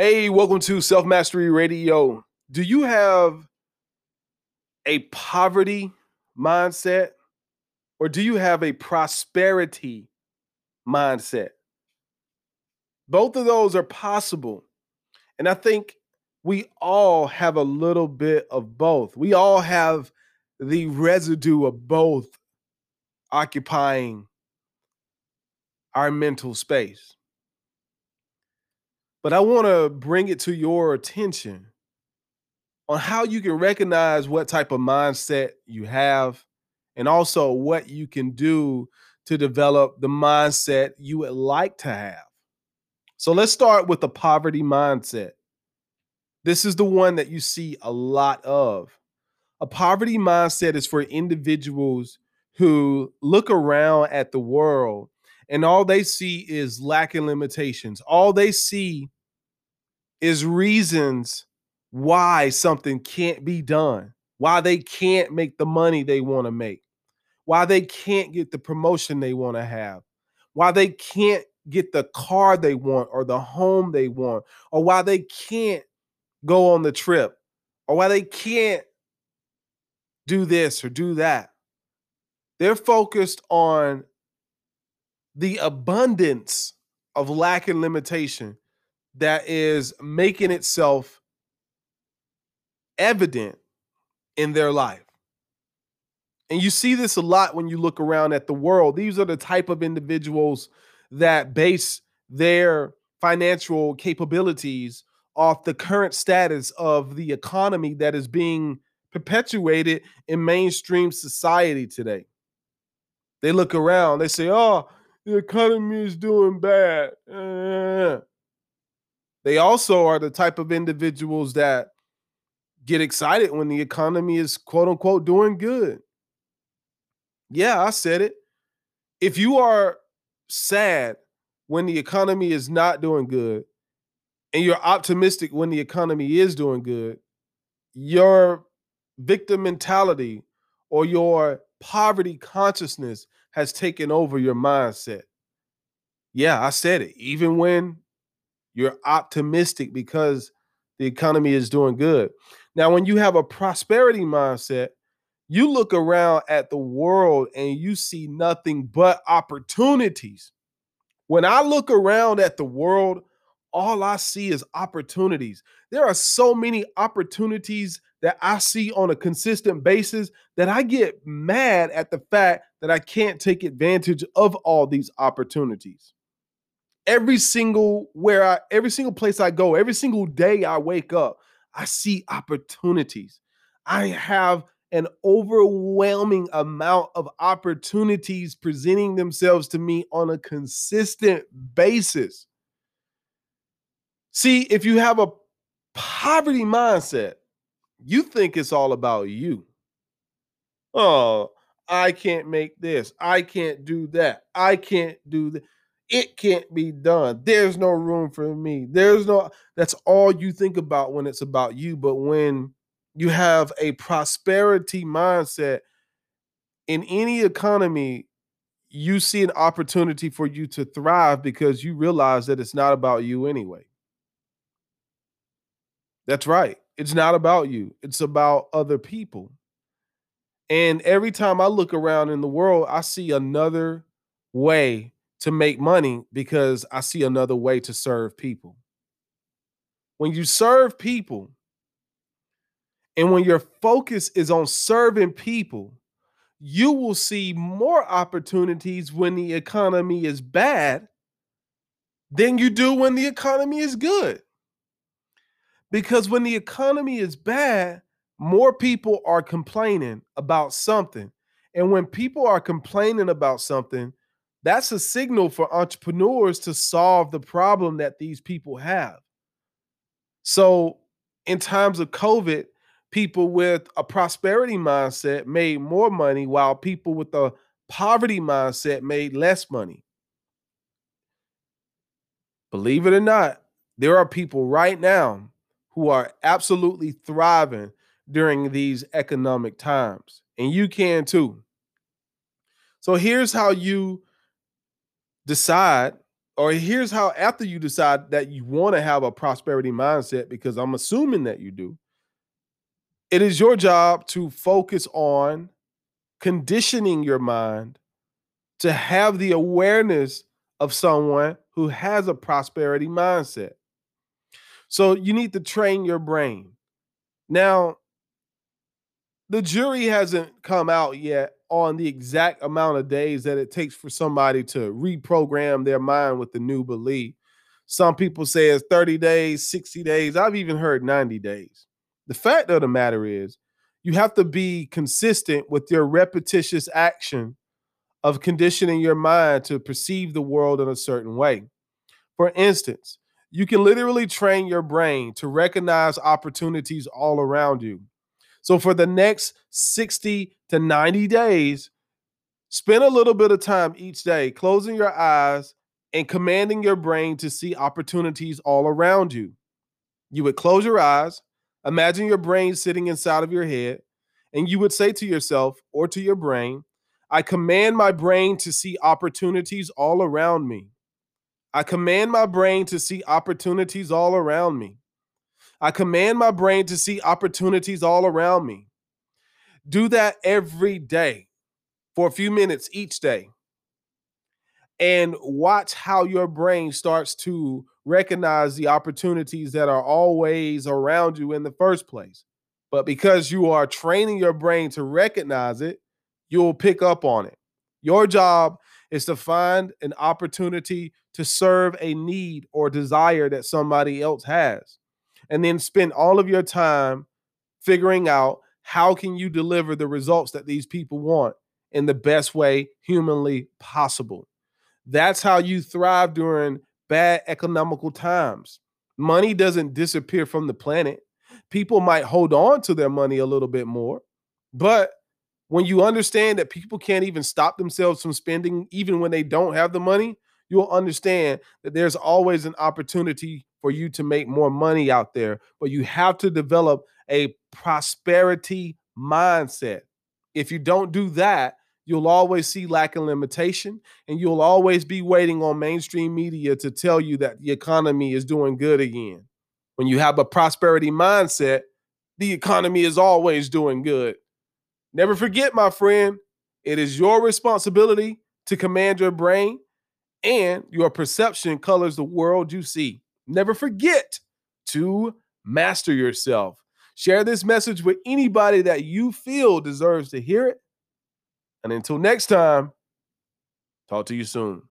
Hey, welcome to Self Mastery Radio. Do you have a poverty mindset or do you have a prosperity mindset? Both of those are possible. And I think we all have a little bit of both. We all have the residue of both occupying our mental space. But I want to bring it to your attention on how you can recognize what type of mindset you have and also what you can do to develop the mindset you would like to have. So let's start with the poverty mindset. This is the one that you see a lot of. A poverty mindset is for individuals who look around at the world and all they see is lack lacking limitations. All they see is reasons why something can't be done, why they can't make the money they want to make, why they can't get the promotion they want to have, why they can't get the car they want or the home they want, or why they can't go on the trip, or why they can't do this or do that. They're focused on the abundance of lack and limitation that is making itself evident in their life. And you see this a lot when you look around at the world. These are the type of individuals that base their financial capabilities off the current status of the economy that is being perpetuated in mainstream society today. They look around, they say, oh, the economy is doing bad. Uh, they also are the type of individuals that get excited when the economy is quote unquote doing good. Yeah, I said it. If you are sad when the economy is not doing good and you're optimistic when the economy is doing good, your victim mentality or your poverty consciousness has taken over your mindset. Yeah, I said it. Even when you're optimistic because the economy is doing good. Now, when you have a prosperity mindset, you look around at the world and you see nothing but opportunities. When I look around at the world, all I see is opportunities. There are so many opportunities that I see on a consistent basis that I get mad at the fact that I can't take advantage of all these opportunities. Every single where I every single place I go, every single day I wake up, I see opportunities. I have an overwhelming amount of opportunities presenting themselves to me on a consistent basis. See, if you have a poverty mindset, you think it's all about you. Oh, I can't make this. I can't do that. I can't do that. It can't be done. There's no room for me. There's no, that's all you think about when it's about you. But when you have a prosperity mindset in any economy, you see an opportunity for you to thrive because you realize that it's not about you anyway. That's right. It's not about you, it's about other people. And every time I look around in the world, I see another way to make money because I see another way to serve people. When you serve people, and when your focus is on serving people, you will see more opportunities when the economy is bad than you do when the economy is good. Because when the economy is bad, more people are complaining about something. And when people are complaining about something, that's a signal for entrepreneurs to solve the problem that these people have. So, in times of COVID, people with a prosperity mindset made more money while people with a poverty mindset made less money. Believe it or not, there are people right now who are absolutely thriving during these economic times. And you can too. So here's how you decide or here's how after you decide that you want to have a prosperity mindset, because I'm assuming that you do, it is your job to focus on conditioning your mind to have the awareness of someone who has a prosperity mindset. So you need to train your brain. Now, the jury hasn't come out yet on the exact amount of days that it takes for somebody to reprogram their mind with the new belief. Some people say it's 30 days, 60 days. I've even heard 90 days. The fact of the matter is, you have to be consistent with your repetitious action of conditioning your mind to perceive the world in a certain way. For instance, you can literally train your brain to recognize opportunities all around you. So for the next 60 to 90 days, spend a little bit of time each day closing your eyes and commanding your brain to see opportunities all around you. You would close your eyes, imagine your brain sitting inside of your head, and you would say to yourself or to your brain, I command my brain to see opportunities all around me. I command my brain to see opportunities all around me. I command my brain to see opportunities all around me. Do that every day for a few minutes each day. And watch how your brain starts to recognize the opportunities that are always around you in the first place. But because you are training your brain to recognize it, you'll pick up on it. Your job is to find an opportunity to serve a need or desire that somebody else has and then spend all of your time figuring out how can you deliver the results that these people want in the best way humanly possible. That's how you thrive during bad economical times. Money doesn't disappear from the planet. People might hold on to their money a little bit more but when you understand that people can't even stop themselves from spending even when they don't have the money you'll understand that there's always an opportunity for you to make more money out there, but you have to develop a prosperity mindset. If you don't do that, you'll always see lack and limitation, and you'll always be waiting on mainstream media to tell you that the economy is doing good again. When you have a prosperity mindset, the economy is always doing good. Never forget, my friend, it is your responsibility to command your brain, and your perception colors the world you see. Never forget to master yourself. Share this message with anybody that you feel deserves to hear it. And until next time, talk to you soon.